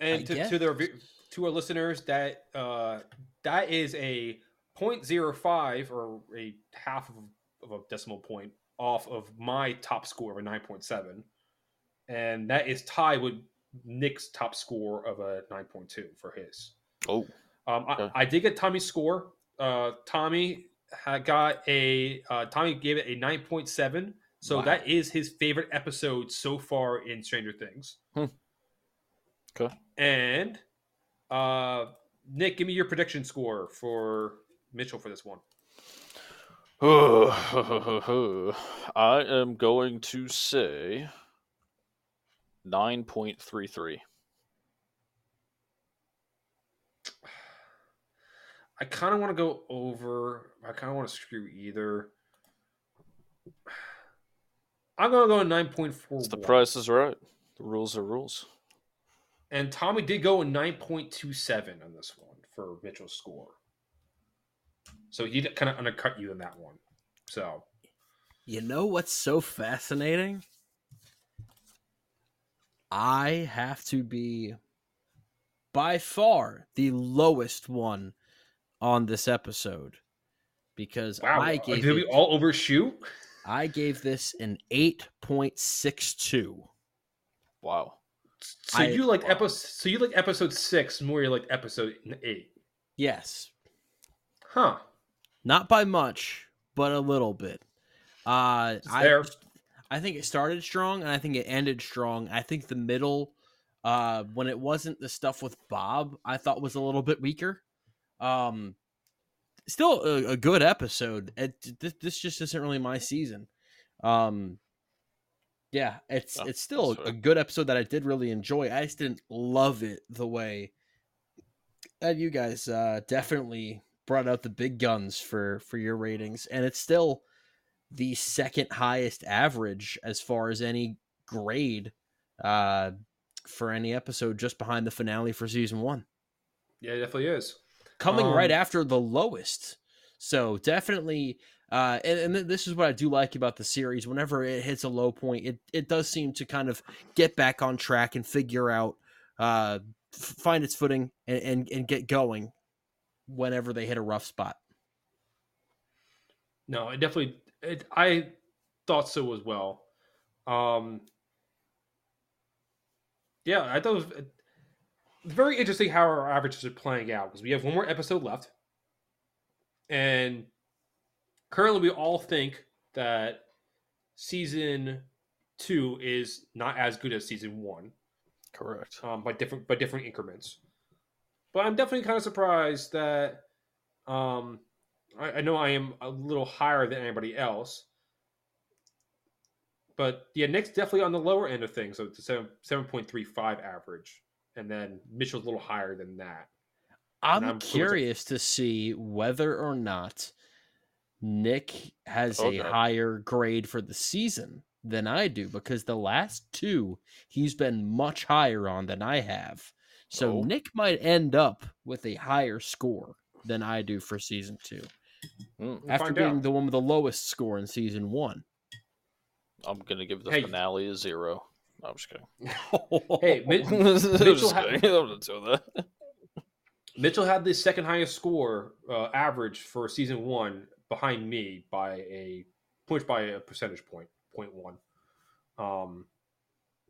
And I to, guess. to the to our listeners, that uh, that is a 0.05 or a half of, of a decimal point off of my top score of a 9.7, and that is tied with Nick's top score of a 9.2 for his. Oh, Um, I, I did get Tommy's score. Uh, Tommy had got a uh, Tommy gave it a 9.7. So Wow. that is his favorite episode so far in Stranger Things. Hmm. Okay. And uh, Nick, give me your prediction score for Mitchell for this one. I am going to say 9.33. I kind of want to go over. I kind of want to screw either. I'm gonna go nine point four. The price is right. The rules are rules. And Tommy did go a 9.27 on this one for Mitchell's score. So he kind of undercut you in that one. So You know what's so fascinating? I have to be by far the lowest one on this episode because wow, I uh, gave did we it- all overshoot? I gave this an 8.62. Wow. So I- you like episode? So you like episode six more? You like episode eight? Yes, Huh? not by much, but a little bit. Uh, It's I, there. I think it started strong and I think it ended strong. I think the middle, uh, when it wasn't the stuff with Bob, I thought was a little bit weaker. Um, still a, a good episode. It, this, this just isn't really my season. Um, yeah, it's Oh, it's still that's a good episode that I did really enjoy. I just didn't love it the way that you guys uh, definitely brought out the big guns for for your ratings, and it's still the second highest average as far as any grade uh, for any episode, just behind the finale for season one, Yeah, it definitely is. coming right Um, after the lowest. So definitely. Uh, and, and this is what I do like about the series. Whenever it hits a low point, it, it does seem to kind of get back on track and figure out, uh, find its footing and, and, and get going whenever they hit a rough spot. No, it definitely. It, I thought so as well. Um, yeah, I thought it was it's very interesting how our averages are playing out because we have one more episode left, and currently we all think that season two is not as good as season one Correct. um, by different by different increments. But I'm definitely kind of surprised that um, I, I know I am a little higher than anybody else, but yeah, Nick's definitely on the lower end of things. So it's a seven seven point three five average, and then Mitchell's a little higher than that. I'm, I'm cool with it. curious to see whether or not Nick has Okay. a higher grade for the season than I do because the last two he's been much higher on than I have. So Oh. Nick might end up with a higher score than I do for season two Mm, We'll after being out. the one with the lowest score in season one. I'm gonna give the Hey. finale a zero. No, I'm just kidding. Hey, Mi- I'm just Mitchell ha- kidding. I'm not doing that. Mitchell had the second highest score uh, average for season one behind me by a point by a percentage point, point one. Um,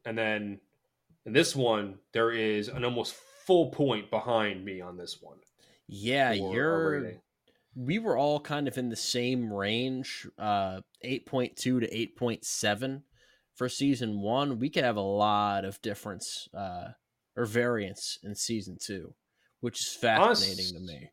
and then in this one, there is an almost full point behind me on this one. yeah, you're we were all kind of in the same range uh 8.2 to 8.7 for season one we could have a lot of difference uh or variance in season two which is fascinating to me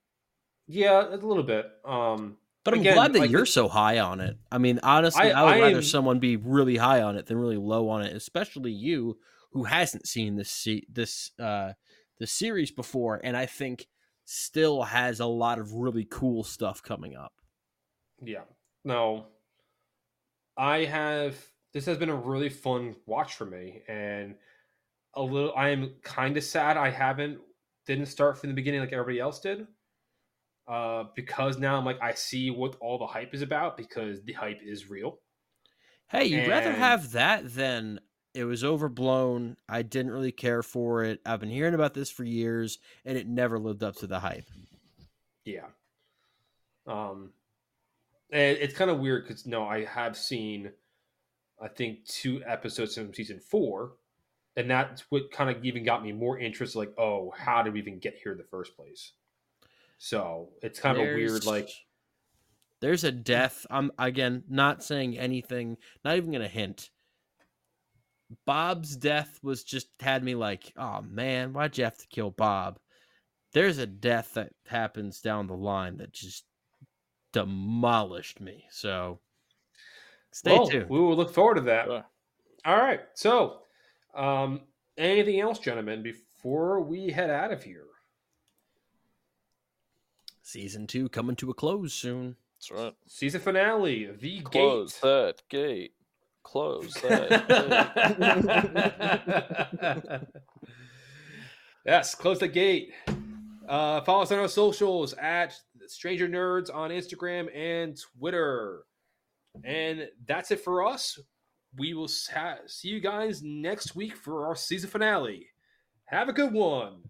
Yeah, a little bit. Um, but i'm Again, glad that like you're the- so high on it i mean honestly i, I- would I rather am- someone be really high on it than really low on it especially you who hasn't seen this se- this uh the series before and i think still has a lot of really cool stuff coming up Yeah. No. I have this has been a really fun watch for me and a little I am kind of sad I haven't didn't start from the beginning like everybody else did. Uh because now I'm like I see what all the hype is about because the hype is real. Hey, you'd rather have that than it was overblown. I didn't really care for it. I've been hearing about this for years, and it never lived up to the hype. Yeah. Um and it's kind of weird cuz no I have seen I think two episodes from season 4 and that's what kind of even got me more interest like oh how did we even get here in the first place so it's kind of weird like there's a death. I'm again not saying anything, not even gonna hint. Bob's death was just had me like, oh man, why'd you have to kill Bob? There's a death that happens down the line that just demolished me. So stay well, tuned. we will look forward to that Sure. all right so um anything else gentlemen before we head out of here Season two coming to a close soon. That's right. season finale the Close gate that gate. Close that yes, close the gate. Uh, follow us on our socials at Stranger Nerds on Instagram and Twitter. And that's it for us. We will sa- see you guys next week for our season finale. Have a good one.